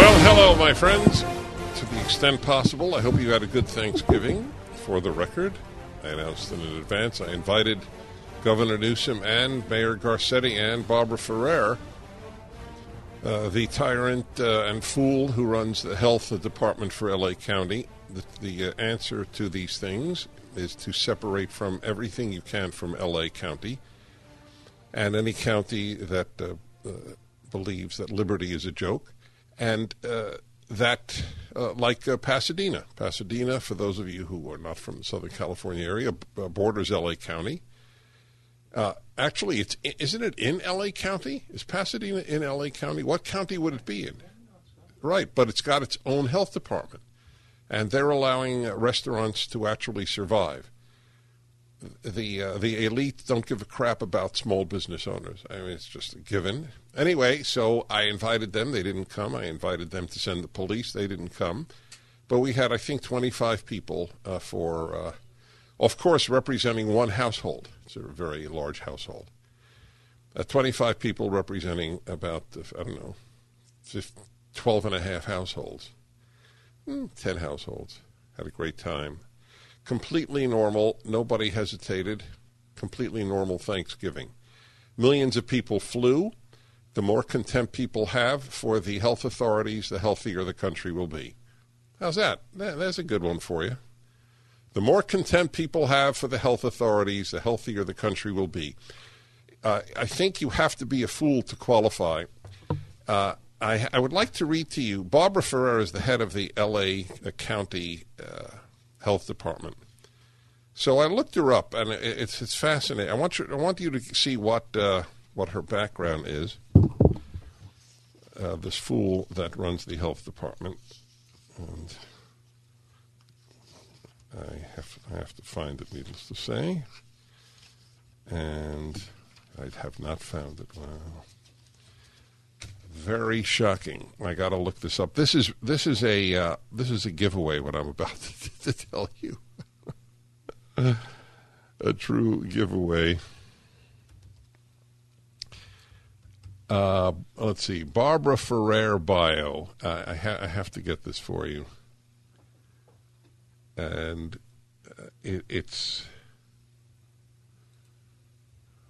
Well, hello, my friends. To the extent possible, I hope you had a good Thanksgiving. For the record, I announced in advance I invited Governor Newsom and Mayor Garcetti and Barbara Ferrer, uh, the tyrant uh, and fool who runs the health department for LA County. The, the uh, answer to these things is to separate from everything you can from LA County and any county that uh, uh, believes that liberty is a joke and uh, that, uh, like uh, Pasadena, Pasadena, for those of you who are not from the Southern California area, borders LA County. Actually, it's isn't it in LA County? Is Pasadena in LA County? What county would it be in? Right, but it's got its own health department, and they're allowing restaurants to actually survive. The uh, the elite don't give a crap about small business owners. I mean, it's just a given. Anyway, so I invited them. They didn't come. I invited them to send the police. They didn't come. But we had, I think, 25 people uh, for, uh, of course, representing one household. It's a very large household. Uh, 25 people representing about, I don't know, 15, 12 and a half households. Mm, 10 households. Had a great time. Completely normal. Nobody hesitated. Completely normal Thanksgiving. Millions of people flew. The more contempt people have for the health authorities, the healthier the country will be. How's that? That's a good one for you. The more contempt people have for the health authorities, the healthier the country will be. Uh, I think you have to be a fool to qualify. Uh, I, I, would like to read to you. Barbara Ferrer is the head of the L.A. County uh, Health Department. So I looked her up, and it's it's fascinating. I want you I want you to see what uh, what her background is. Uh, this fool that runs the health department, and I have I have to find it. Needless to say, and I have not found it. Wow, very shocking. I got to look this up. This is this is a uh, this is a giveaway. What I'm about to, to tell you, a true giveaway. Uh, let's see, Barbara Ferrer bio. Uh, I, ha- I, have to get this for you, and uh, it, it's.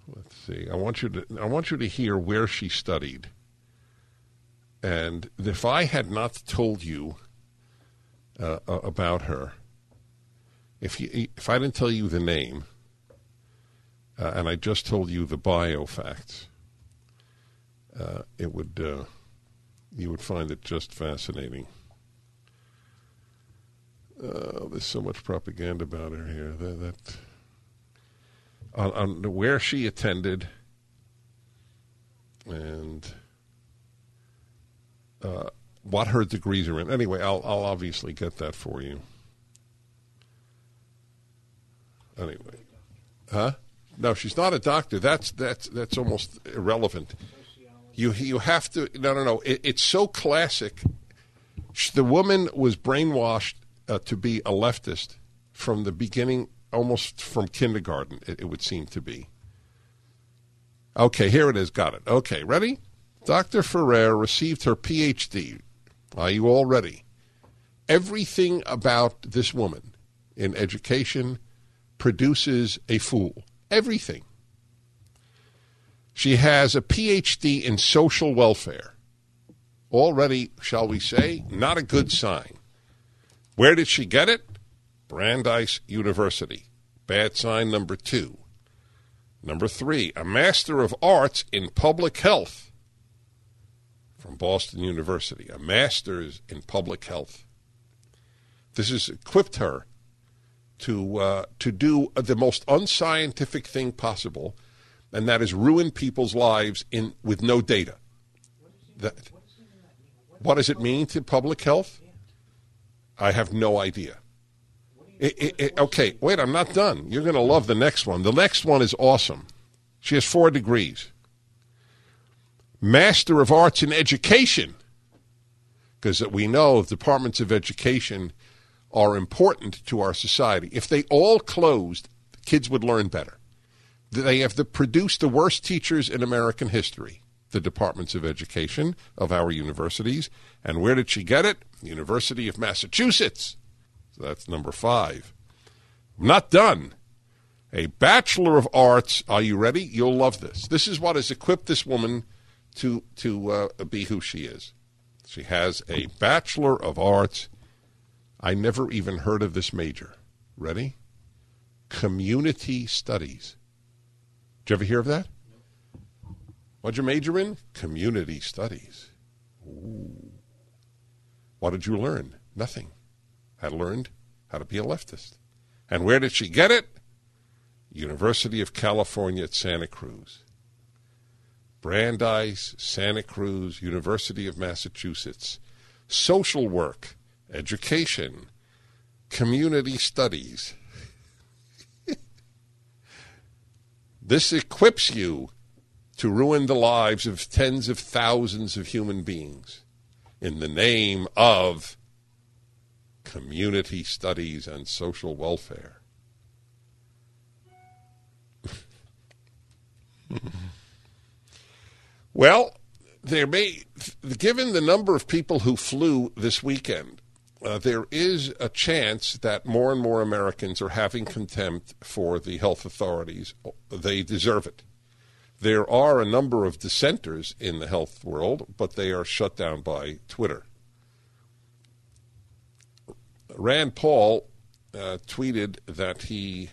Let's see. I want you to. I want you to hear where she studied. And if I had not told you uh, about her, if you, if I didn't tell you the name, uh, and I just told you the bio facts uh, it would uh, you would find it just fascinating. Uh, there's so much propaganda about her here that, that on, on, where she attended and uh, what her degrees are in. Anyway, I'll I'll obviously get that for you. Anyway, huh? No, she's not a doctor. That's that's that's almost irrelevant. You you have to no no no. It, it's so classic. The woman was brainwashed uh, to be a leftist from the beginning, almost from kindergarten. It, it would seem to be. Okay, here it is. Got it. Okay, ready? Dr. Ferrer received her PhD. Are you all ready? Everything about this woman in education produces a fool. Everything. She has a PhD in social welfare. Already, shall we say, not a good sign. Where did she get it? Brandeis University. Bad sign number two. Number three, a Master of Arts in Public Health from Boston University. A Master's in Public Health. This has equipped her to uh, to do the most unscientific thing possible and that is ruin people's lives in with no data. That, what does it mean to public health? I have no idea. It, it, it, okay, wait, I'm not done. You're going to love the next one. The next one is awesome. She has four degrees Master of Arts in Education, because we know departments of education are important to our society. If they all closed, kids would learn better. They have the, produced the worst teachers in American history, the departments of education of our universities. And where did she get it? University of Massachusetts. So that's number five. Not done. A Bachelor of Arts. Are you ready? You'll love this. This is what has equipped this woman to to uh, be who she is. She has a Bachelor of Arts. I never even heard of this major. Ready? Community Studies. Did you ever hear of that? What'd you major in? Community Studies. Ooh. What did you learn? Nothing. I learned how to be a leftist. And where did she get it? University of California at Santa Cruz. Brandeis, Santa Cruz, University of Massachusetts. Social work, education, community studies. this equips you to ruin the lives of tens of thousands of human beings in the name of community studies and social welfare. well, there may, given the number of people who flew this weekend, uh, there is a chance that more and more Americans are having contempt for the health authorities. They deserve it. There are a number of dissenters in the health world, but they are shut down by Twitter. Rand Paul uh, tweeted that he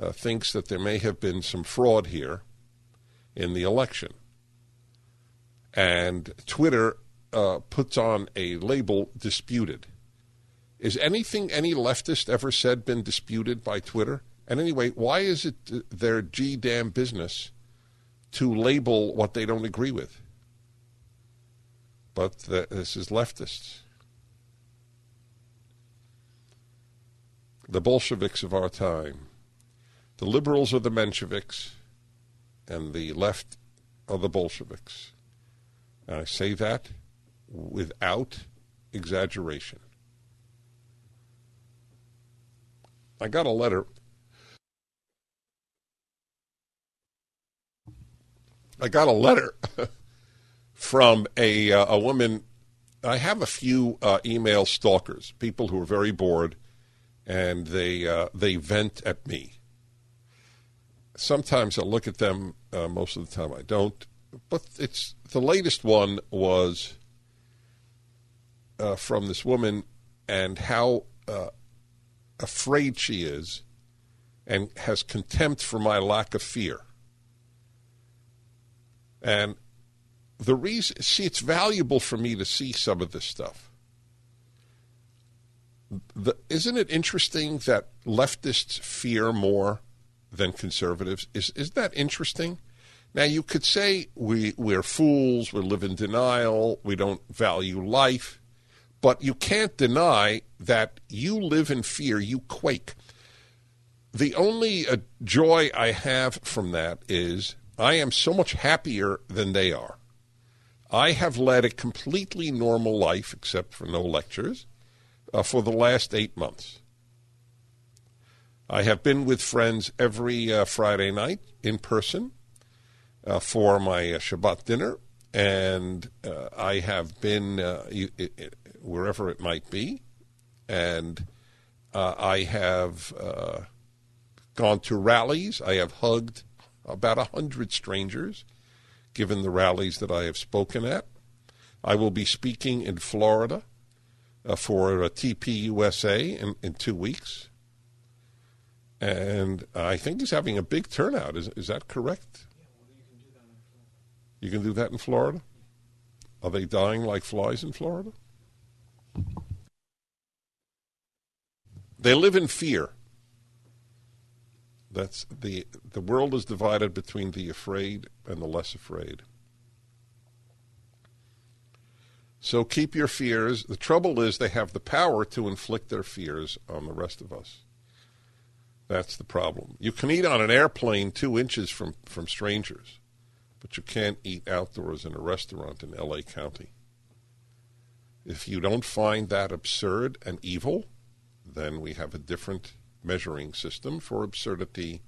uh, thinks that there may have been some fraud here in the election. And Twitter uh, puts on a label disputed. Is anything any leftist ever said been disputed by Twitter? And anyway, why is it their G damn business to label what they don't agree with? But the, this is leftists. the Bolsheviks of our time. The liberals are the Mensheviks, and the left are the Bolsheviks. And I say that without exaggeration. I got a letter. I got a letter from a uh, a woman. I have a few uh, email stalkers, people who are very bored and they uh, they vent at me. Sometimes I look at them. Uh, most of the time I don't. But it's the latest one was uh, from this woman and how uh, afraid she is and has contempt for my lack of fear. And the reason, see, it's valuable for me to see some of this stuff the, isn't it interesting that leftists fear more than conservatives? Is isn't that interesting? Now you could say we we're fools, we live in denial, we don't value life, but you can't deny that you live in fear, you quake. The only uh, joy I have from that is I am so much happier than they are. I have led a completely normal life, except for no lectures uh, for the last eight months. I have been with friends every uh, Friday night in person uh, for my uh, Shabbat dinner, and uh, I have been uh, wherever it might be, and I have gone to rallies. I have hugged about a hundred strangers, given the rallies that I have spoken at. I will be speaking in Florida uh, for a TPUSA in, in two weeks. And I think he's having a big turnout. Is, is that correct? You can do that in Florida? Are they dying like flies in Florida? They live in fear. That's the the world is divided between the afraid and the less afraid. So keep your fears. The trouble is they have the power to inflict their fears on the rest of us. That's the problem. You can eat on an airplane two inches from, from strangers, but you can't eat outdoors in a restaurant in LA County. If you don't find that absurd and evil, then we have a different measuring system for absurdity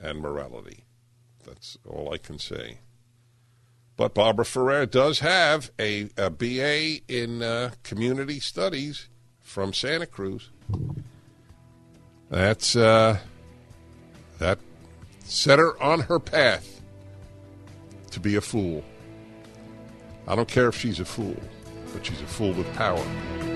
and morality. That's all I can say. But Barbara Ferrer does have a, a BA in uh, community studies from Santa Cruz. That's uh, that set her on her path to be a fool. I don't care if she's a fool, but she's a fool with power.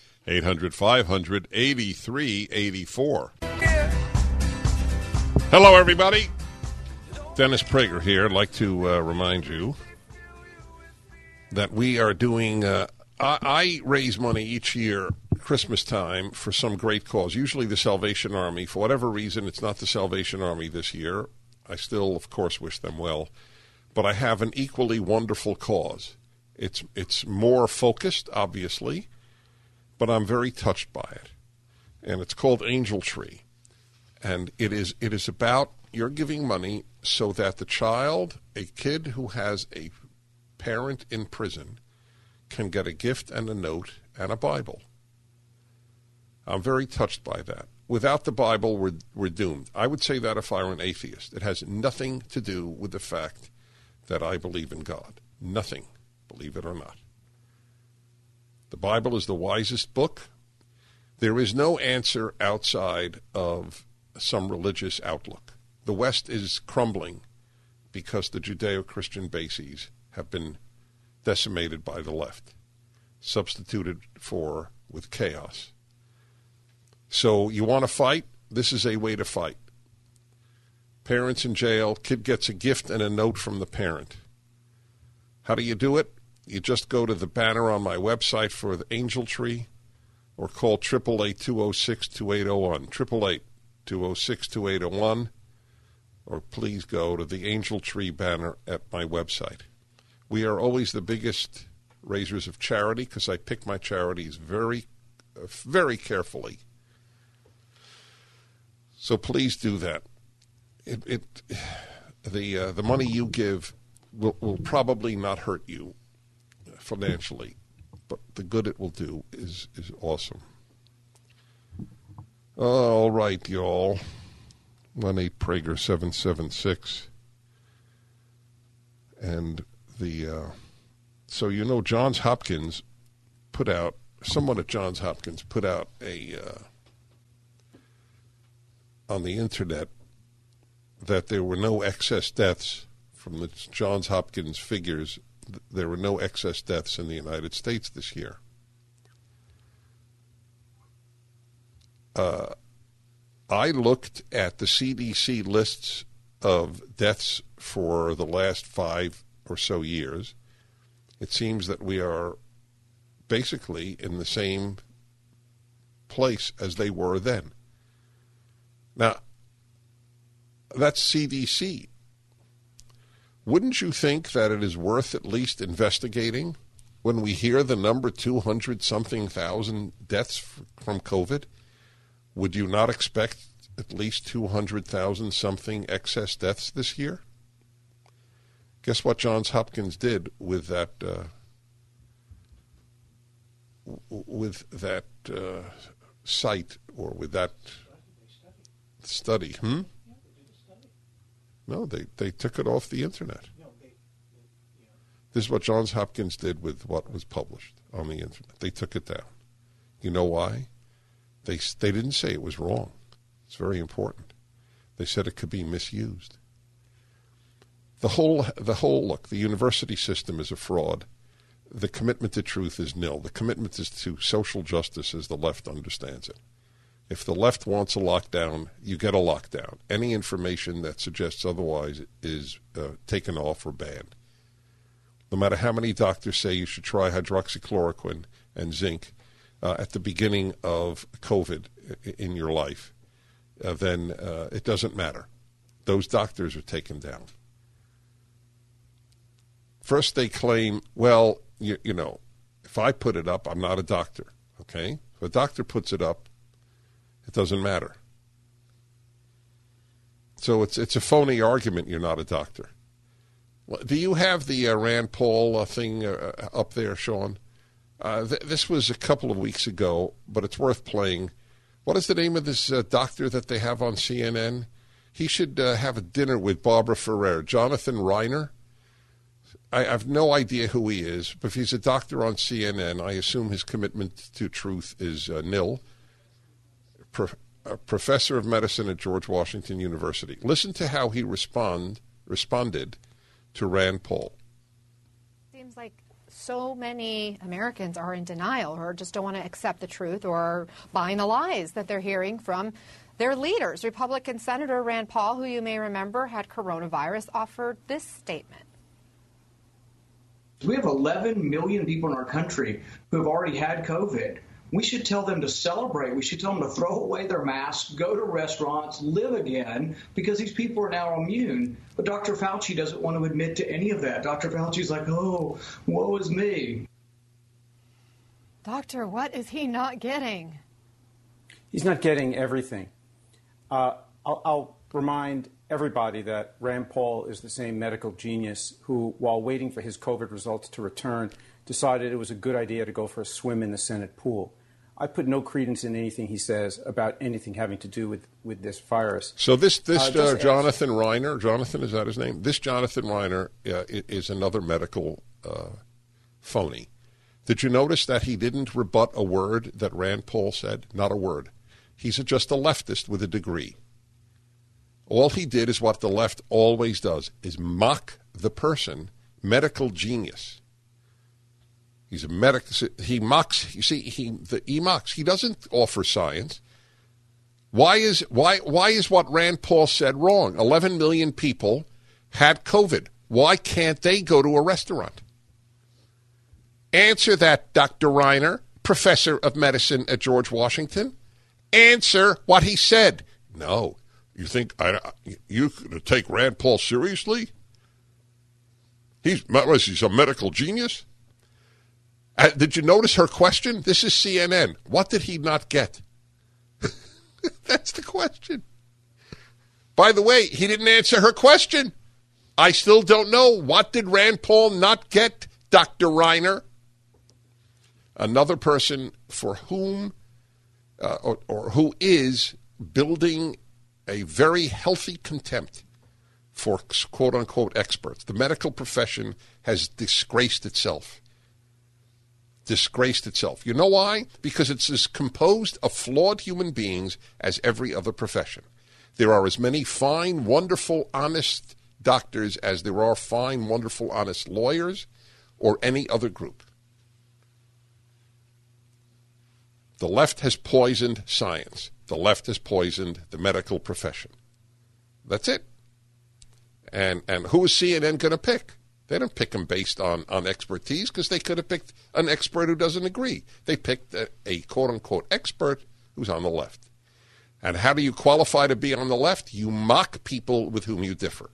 800 500 8384. Hello, everybody. Dennis Prager here. I'd like to uh, remind you that we are doing, uh, I, I raise money each year, Christmas time, for some great cause, usually the Salvation Army. For whatever reason, it's not the Salvation Army this year. I still, of course, wish them well. But I have an equally wonderful cause. It's, it's more focused, obviously but I'm very touched by it. And it's called Angel Tree. And it is it is about you're giving money so that the child, a kid who has a parent in prison, can get a gift and a note and a Bible. I'm very touched by that. Without the Bible, we're, we're doomed. I would say that if I were an atheist. It has nothing to do with the fact that I believe in God. Nothing, believe it or not. The Bible is the wisest book. There is no answer outside of some religious outlook. The West is crumbling because the Judeo Christian bases have been decimated by the left, substituted for with chaos. So you want to fight? This is a way to fight. Parents in jail, kid gets a gift and a note from the parent. How do you do it? You just go to the banner on my website for the Angel Tree or call 888 206 2801. 888 206 2801. Or please go to the Angel Tree banner at my website. We are always the biggest raisers of charity because I pick my charities very, very carefully. So please do that. It, it the uh, the money you give will, will probably not hurt you financially, but the good it will do is is awesome. All right, y'all. One eight Prager seven seven six, and the uh, so you know Johns Hopkins put out someone at Johns Hopkins put out a uh, on the internet that there were no excess deaths from the Johns Hopkins figures there were no excess deaths in the United States this year. Uh, I looked at the CDC lists of deaths for the last five or so years. It seems that we are basically in the same place as they were then. Now, that's CDC. Wouldn't you think that it is worth at least investigating when we hear the number 200 something thousand deaths from COVID? Would you not expect at least 200,000 something excess deaths this year? Guess what Johns Hopkins did with that uh, with that uh, site or with that study? Hmm. No, they, they took it off the internet. This is what Johns Hopkins did with what was published on the internet. They took it down. You know why? They they didn't say it was wrong. It's very important. They said it could be misused. The whole the whole look, the university system is a fraud. The commitment to truth is nil. The commitment is to social justice as the left understands it. If the left wants a lockdown, you get a lockdown. Any information that suggests otherwise is uh, taken off or banned. No matter how many doctors say you should try hydroxychloroquine and zinc uh, at the beginning of COVID in your life, uh, then uh, it doesn't matter. Those doctors are taken down. First, they claim, well, you, you know, if I put it up, I'm not a doctor. Okay? If a doctor puts it up, it doesn't matter. So it's it's a phony argument. You're not a doctor. Do you have the uh, Rand Paul uh, thing uh, up there, Sean? Uh, th- this was a couple of weeks ago, but it's worth playing. What is the name of this uh, doctor that they have on CNN? He should uh, have a dinner with Barbara Ferrer. Jonathan Reiner. I have no idea who he is, but if he's a doctor on CNN, I assume his commitment to truth is nil. Pro- a professor of medicine at George Washington University. Listen to how he respond responded to Rand Paul. Seems like so many Americans are in denial or just don't want to accept the truth or buying the lies that they're hearing from their leaders. Republican Senator Rand Paul, who you may remember had coronavirus, offered this statement. We have 11 million people in our country who have already had COVID we should tell them to celebrate. We should tell them to throw away their masks, go to restaurants, live again, because these people are now immune. But Dr. Fauci doesn't want to admit to any of that. Dr. Fauci's like, oh, woe is me. Doctor, what is he not getting? He's not getting everything. Uh, I'll, I'll remind everybody that Rand Paul is the same medical genius who, while waiting for his COVID results to return, decided it was a good idea to go for a swim in the Senate pool. I put no credence in anything he says about anything having to do with, with this virus. So this this uh, uh, Jonathan Reiner, Jonathan is that his name? This Jonathan Reiner uh, is another medical uh, phony. Did you notice that he didn't rebut a word that Rand Paul said? Not a word. He's a, just a leftist with a degree. All he did is what the left always does: is mock the person, medical genius He's a medic. He mocks. You see, he the, he mocks. He doesn't offer science. Why is why why is what Rand Paul said wrong? Eleven million people had COVID. Why can't they go to a restaurant? Answer that, Dr. Reiner, professor of medicine at George Washington. Answer what he said. No, you think I, you take Rand Paul seriously? He's was he a medical genius? Uh, did you notice her question? This is CNN. What did he not get? That's the question. By the way, he didn't answer her question. I still don't know. What did Rand Paul not get, Dr. Reiner? Another person for whom, uh, or, or who is building a very healthy contempt for quote unquote experts. The medical profession has disgraced itself disgraced itself. You know why? Because it's as composed of flawed human beings as every other profession. There are as many fine, wonderful, honest doctors as there are fine, wonderful, honest lawyers or any other group. The left has poisoned science. The left has poisoned the medical profession. That's it. And and who is CNN going to pick? They don't pick them based on, on expertise because they could have picked an expert who doesn't agree. They picked a, a quote unquote expert who's on the left. And how do you qualify to be on the left? You mock people with whom you differ.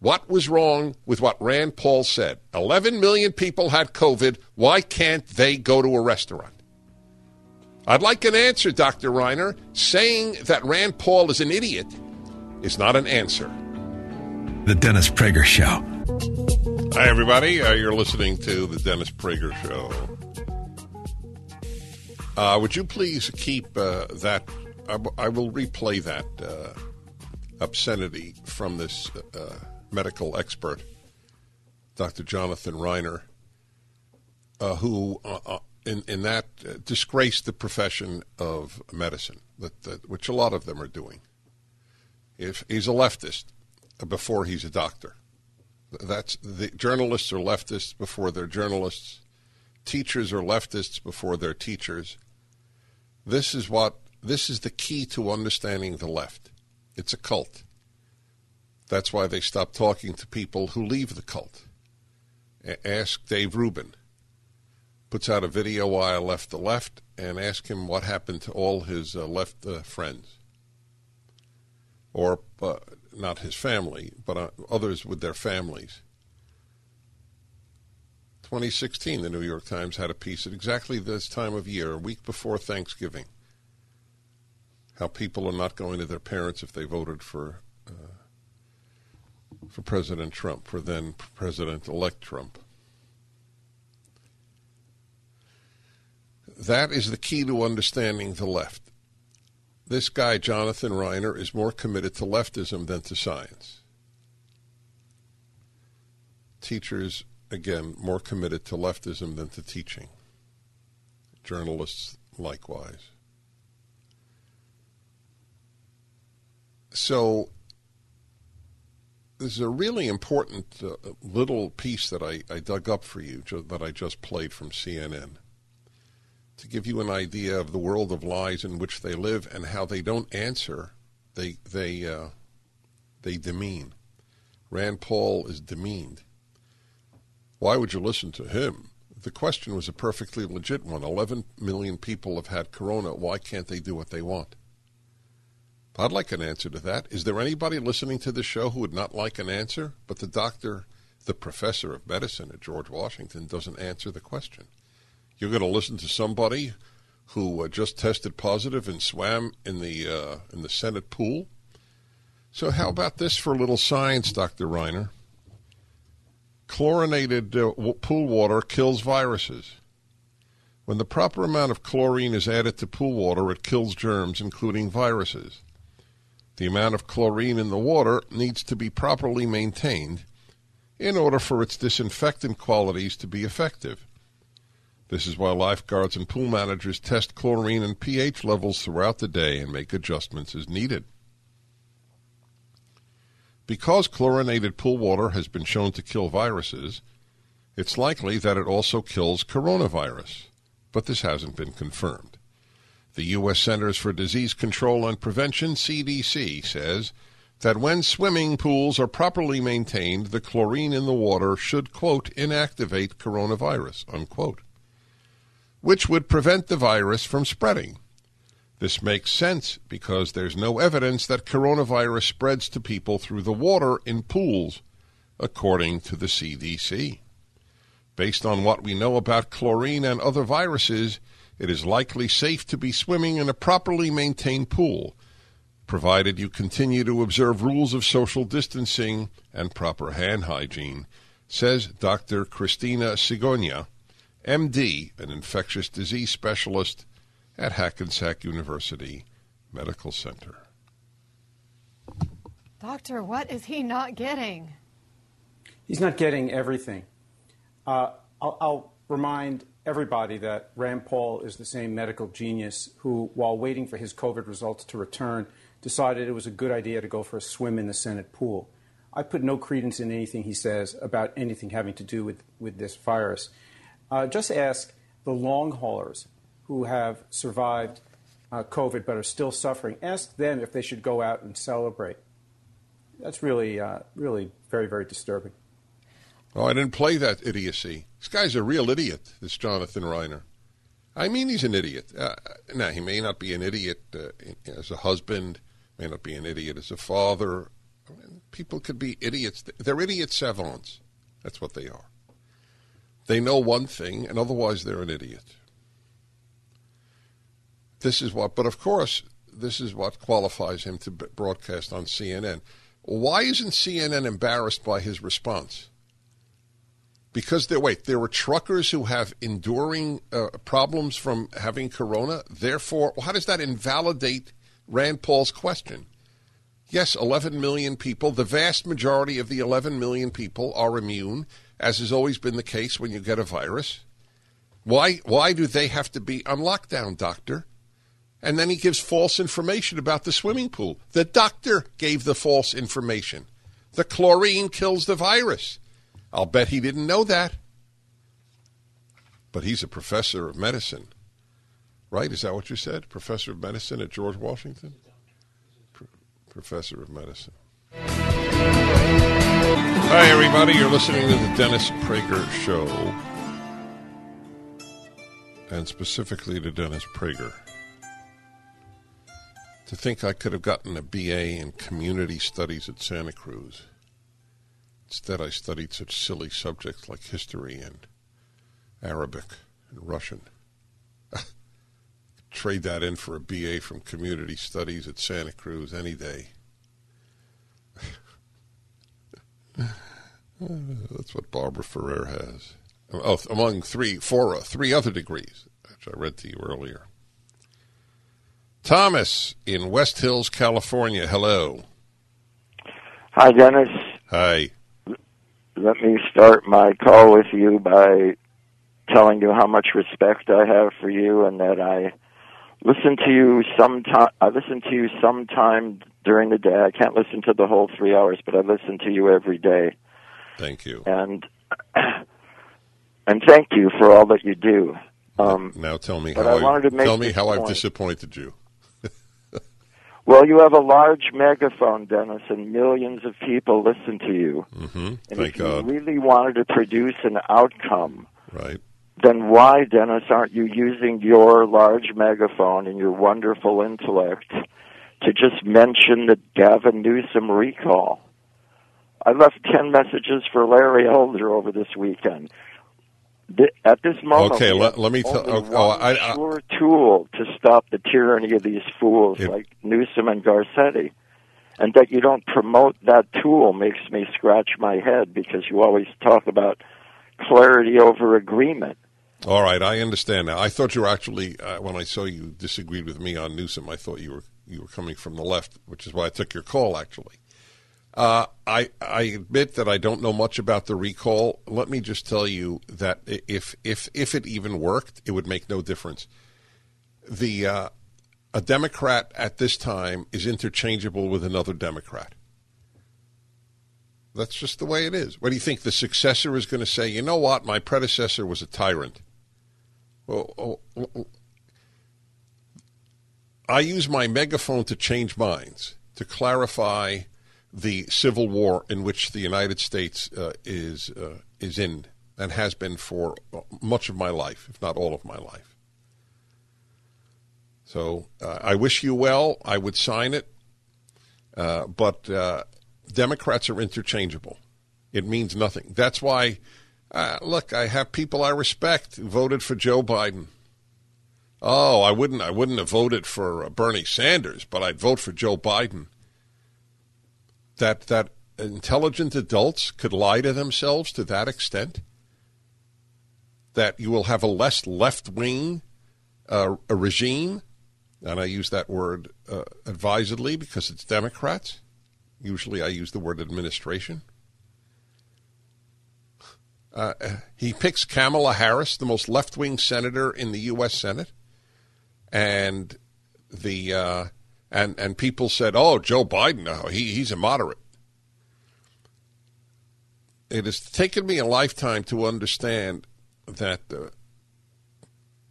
What was wrong with what Rand Paul said? 11 million people had COVID. Why can't they go to a restaurant? I'd like an answer, Dr. Reiner. Saying that Rand Paul is an idiot is not an answer. The Dennis Prager Show. Hi, everybody. Uh, you're listening to The Dennis Prager Show. Uh, would you please keep uh, that? I, w- I will replay that uh, obscenity from this uh, medical expert, Dr. Jonathan Reiner, uh, who in, in that disgraced the profession of medicine, that, that, which a lot of them are doing. If he's a leftist before he's a doctor, that's the journalists are leftists before they're journalists. Teachers are leftists before they're teachers. This is what this is the key to understanding the left. It's a cult. That's why they stop talking to people who leave the cult. Ask Dave Rubin. Puts out a video why I left the left and ask him what happened to all his uh, left uh, friends. Or uh, not his family, but uh, others with their families. 2016, the New York Times had a piece at exactly this time of year, a week before Thanksgiving. How people are not going to their parents if they voted for uh, for President Trump, for then President-elect Trump. That is the key to understanding the left. This guy, Jonathan Reiner, is more committed to leftism than to science. Teachers again, more committed to leftism than to teaching. Journalists, likewise. So, this is a really important uh, little piece that I, I dug up for you that I just played from CNN to give you an idea of the world of lies in which they live and how they don't answer. They they uh, they demean. Rand Paul is demeaned. Why would you listen to him? The question was a perfectly legit one. 11 million people have had corona. Why can't they do what they want? I'd like an answer to that. Is there anybody listening to the show who would not like an answer? But the doctor, the professor of medicine at George Washington, doesn't answer the question. You're going to listen to somebody who uh, just tested positive and swam in the uh, in the Senate pool. So how about this for a little science, Dr. Reiner? Chlorinated uh, pool water kills viruses. When the proper amount of chlorine is added to pool water, it kills germs, including viruses. The amount of chlorine in the water needs to be properly maintained in order for its disinfectant qualities to be effective. This is why lifeguards and pool managers test chlorine and pH levels throughout the day and make adjustments as needed. Because chlorinated pool water has been shown to kill viruses, it's likely that it also kills coronavirus, but this hasn't been confirmed. The U.S. Centers for Disease Control and Prevention, CDC, says that when swimming pools are properly maintained, the chlorine in the water should, quote, inactivate coronavirus, unquote, which would prevent the virus from spreading. This makes sense because there's no evidence that coronavirus spreads to people through the water in pools, according to the CDC. Based on what we know about chlorine and other viruses, it is likely safe to be swimming in a properly maintained pool, provided you continue to observe rules of social distancing and proper hand hygiene, says Dr. Christina Cicogna, MD, an infectious disease specialist at Hackensack University Medical Center. Doctor, what is he not getting? He's not getting everything. Uh, I'll, I'll remind everybody that Rand Paul is the same medical genius who, while waiting for his COVID results to return, decided it was a good idea to go for a swim in the Senate pool. I put no credence in anything he says about anything having to do with, with this virus. Uh, just ask the long haulers who have survived uh, COVID but are still suffering, ask them if they should go out and celebrate. That's really, uh, really very, very disturbing. Oh, I didn't play that idiocy. This guy's a real idiot, this Jonathan Reiner. I mean, he's an idiot. Uh, now, he may not be an idiot uh, as a husband, may not be an idiot as a father. I mean, people could be idiots. They're idiot savants. That's what they are. They know one thing, and otherwise they're an idiot. This is what, but of course, this is what qualifies him to broadcast on CNN. Why isn't CNN embarrassed by his response? Because there, wait, there were truckers who have enduring uh, problems from having corona. Therefore, how does that invalidate Rand Paul's question? Yes, 11 million people, the vast majority of the 11 million people are immune, as has always been the case when you get a virus. Why, why do they have to be on lockdown, doctor? And then he gives false information about the swimming pool. The doctor gave the false information. The chlorine kills the virus. I'll bet he didn't know that. But he's a professor of medicine. Right? Is that what you said? Professor of medicine at George Washington? Pro- professor of medicine. Hi, everybody. You're listening to the Dennis Prager Show. And specifically to Dennis Prager. To think I could have gotten a BA in community studies at Santa Cruz. Instead, I studied such silly subjects like history and Arabic and Russian. Trade that in for a BA from community studies at Santa Cruz any day. That's what Barbara Ferrer has. Oh, among three, four, three other degrees, which I read to you earlier. Thomas in West Hills, California. Hello. Hi, Dennis. Hi. Let me start my call with you by telling you how much respect I have for you and that I listen to you sometime I listen to you sometime during the day. I can't listen to the whole 3 hours, but I listen to you every day. Thank you. And and thank you for all that you do. Um, now tell me how I wanted to make tell me how I've disappointed you. Well, you have a large megaphone, Dennis, and millions of people listen to you. hmm And Thank if you God. really wanted to produce an outcome, Right. Then why, Dennis, aren't you using your large megaphone and your wonderful intellect to just mention the Gavin Newsom recall? I left 10 messages for Larry Elder over this weekend. At this moment, Okay, let- let me tell- okay, oh, oh, one I- I- sure tool to stop the tyranny of these fools It- like Newsom and Garcetti. And that you don't promote that tool makes me scratch my head because you always talk about clarity over agreement. All right, I understand now. I thought you were actually uh, when I saw you disagreed with me on Newsom, I thought you were you were coming from the left, which is why I took your call. Actually, uh, I I admit that I don't know much about the recall. Let me just tell you that if if if it even worked, it would make no difference. The uh, a Democrat at this time is interchangeable with another Democrat. That's just the way it is. What do you think? The successor is going to say, you know what, my predecessor was a tyrant. I use my megaphone to change minds, to clarify the civil war in which the United States uh, is uh, is in and has been for much of my life, if not all of my life. So uh, I wish you well. I would sign it, uh, but uh, Democrats are interchangeable. It means nothing. That's why, uh, look, I have people I respect who voted for Joe Biden. Oh, I wouldn't. I wouldn't have voted for uh, Bernie Sanders, but I'd vote for Joe Biden. That that intelligent adults could lie to themselves to that extent. That you will have a less left wing uh, a regime, and I use that word uh, advisedly because it's Democrats. Usually, I use the word administration. Uh, he picks Kamala Harris, the most left wing senator in the U.S. Senate, and the uh, and and people said, "Oh, Joe Biden, oh, he he's a moderate." It has taken me a lifetime to understand that uh,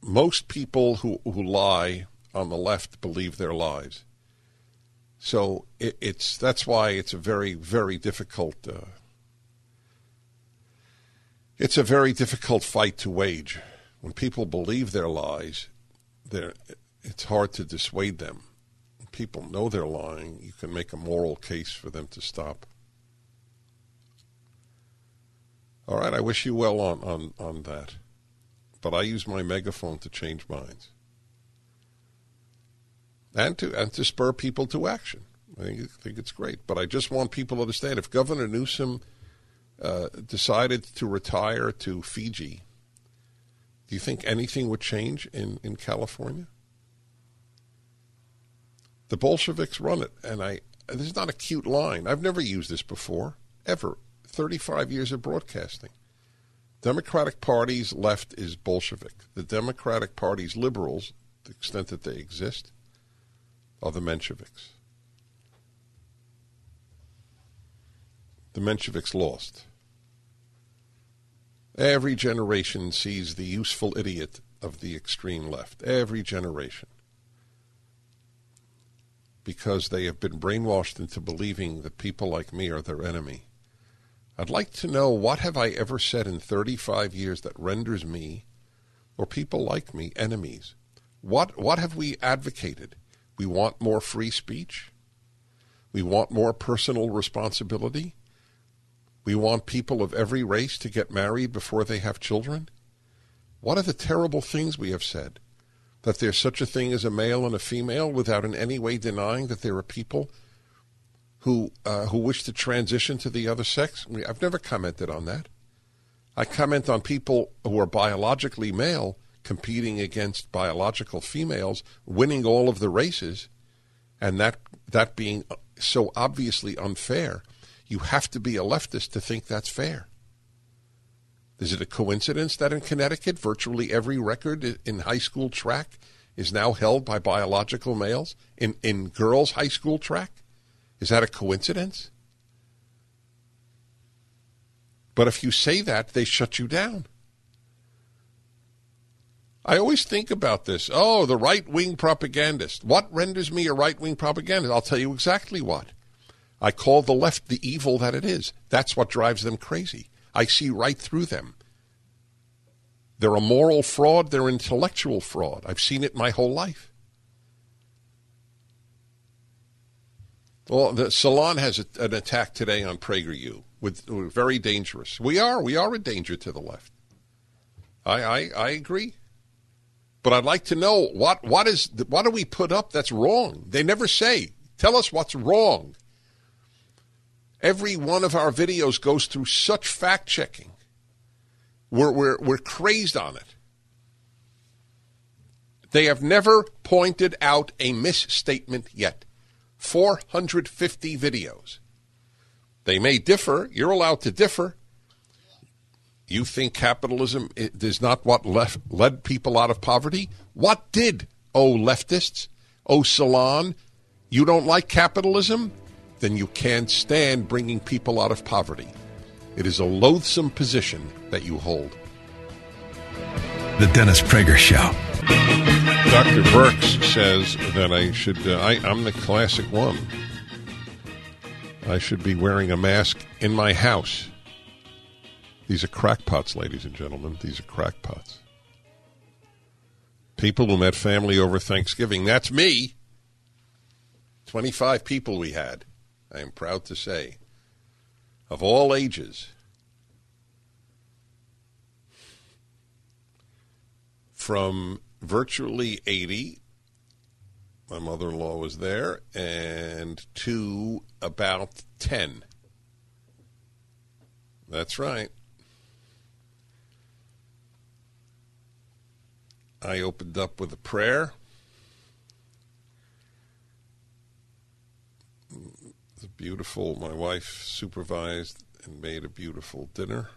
most people who who lie on the left believe their lies. So it, it's that's why it's a very very difficult. It's a very difficult fight to wage. When people believe their lies, it's hard to dissuade them. When people know they're lying, you can make a moral case for them to stop. All right, I wish you well on, on, on that. But I use my megaphone to change minds. And to and to spur people to action. I think, I think it's great. But I just want people to understand if Governor Newsom uh, decided to retire to Fiji, do you think anything would change in, in California? The Bolsheviks run it, and I this is not a cute line. I've never used this before, ever. 35 years of broadcasting. Democratic Party's left is Bolshevik. The Democratic Party's liberals, the extent that they exist, are the Mensheviks. The Mensheviks lost. Every generation sees the useful idiot of the extreme left. Every generation. Because they have been brainwashed into believing that people like me are their enemy. I'd like to know what have I ever said in 35 years that renders me or people like me enemies? What what have we advocated? We want more free speech. We want more personal responsibility. We want people of every race to get married before they have children. What are the terrible things we have said? That there's such a thing as a male and a female without in any way denying that there are people who uh, who wish to transition to the other sex. I've never commented on that. I comment on people who are biologically male competing against biological females, winning all of the races, and that that being so obviously unfair. You have to be a leftist to think that's fair. Is it a coincidence that in Connecticut, virtually every record in high school track is now held by biological males? In, in girls' high school track? Is that a coincidence? But if you say that, they shut you down. I always think about this. Oh, the right wing propagandist. What renders me a right wing propagandist? I'll tell you exactly what. I call the left the evil that it is. That's what drives them crazy. I see right through them. They're a moral fraud, they're intellectual fraud. I've seen it my whole life. Well, the Salon has a, an attack today on PragerU with, with, very dangerous. We are we are a danger to the left. I, I I agree, but I'd like to know what what is what do we put up that's wrong? They never say. Tell us what's wrong. Every one of our videos goes through such fact checking. We're, we're, we're crazed on it. They have never pointed out a misstatement yet. 450 videos. They may differ. You're allowed to differ. You think capitalism is not what left, led people out of poverty? What did, oh leftists, oh salon? You don't like capitalism? Then you can't stand bringing people out of poverty. It is a loathsome position that you hold. The Dennis Prager Show. Dr. Birx says that I should, uh, I, I'm the classic one. I should be wearing a mask in my house. These are crackpots, ladies and gentlemen. These are crackpots. People who met family over Thanksgiving. That's me. 25 people we had, I am proud to say, of all ages. From virtually 80. My mother in law was there, and to about 10. That's right. I opened up with a prayer. It's beautiful. My wife supervised and made a beautiful dinner.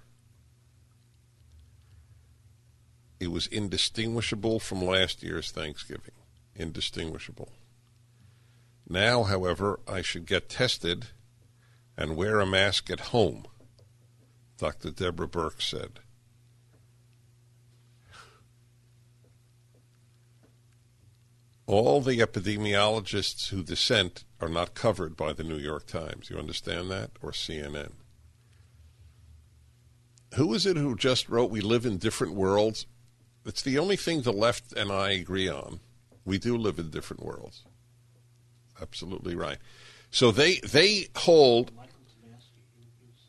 It was indistinguishable from last year's Thanksgiving. Indistinguishable. Now, however, I should get tested and wear a mask at home, Dr. Deborah Birx said. All the epidemiologists who dissent are not covered by the New York Times. You understand that? Or CNN. Who is it who just wrote, We live in different worlds? It's the only thing the left and I agree on. We do live in different worlds. Absolutely right. So they they hold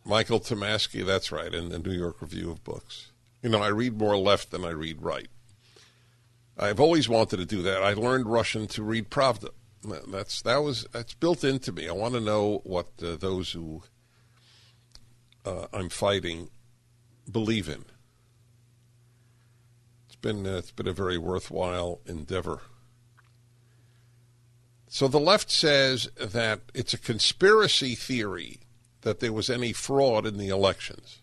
Michael Tomasky, that's right, in the New York Review of Books. You know, I read more left than I read right. I've always wanted to do that. I learned Russian to read Pravda. That's that was that's built into me. I want to know what uh, those who uh, I'm fighting believe in. It's been uh, it's been a very worthwhile endeavor. So the left says that it's a conspiracy theory that there was any fraud in the elections.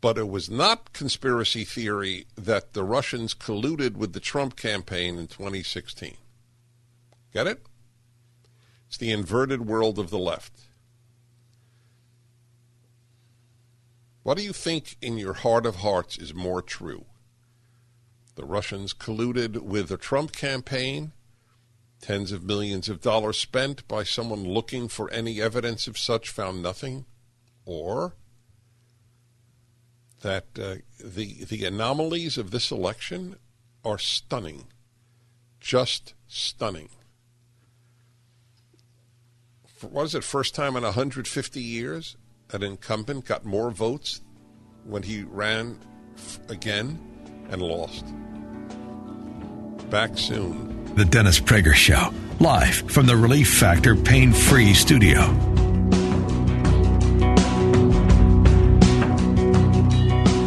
But it was not conspiracy theory that the Russians colluded with the Trump campaign in 2016. Get it? It's the inverted world of the left. What do you think in your heart of hearts is more true? The Russians colluded with the Trump campaign, tens of millions of dollars spent by someone looking for any evidence of such found nothing, or that uh, the the anomalies of this election are stunning, just stunning. For, what is it? First time in 150 years, an incumbent got more votes when he ran f- again and lost. Back soon. The Dennis Prager Show, live from the Relief Factor Pain Free Studio.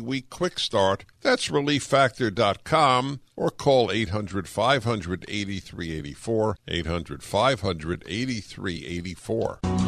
week quick start. That's relieffactor.com or call 800 500 8384. 800 500 8384.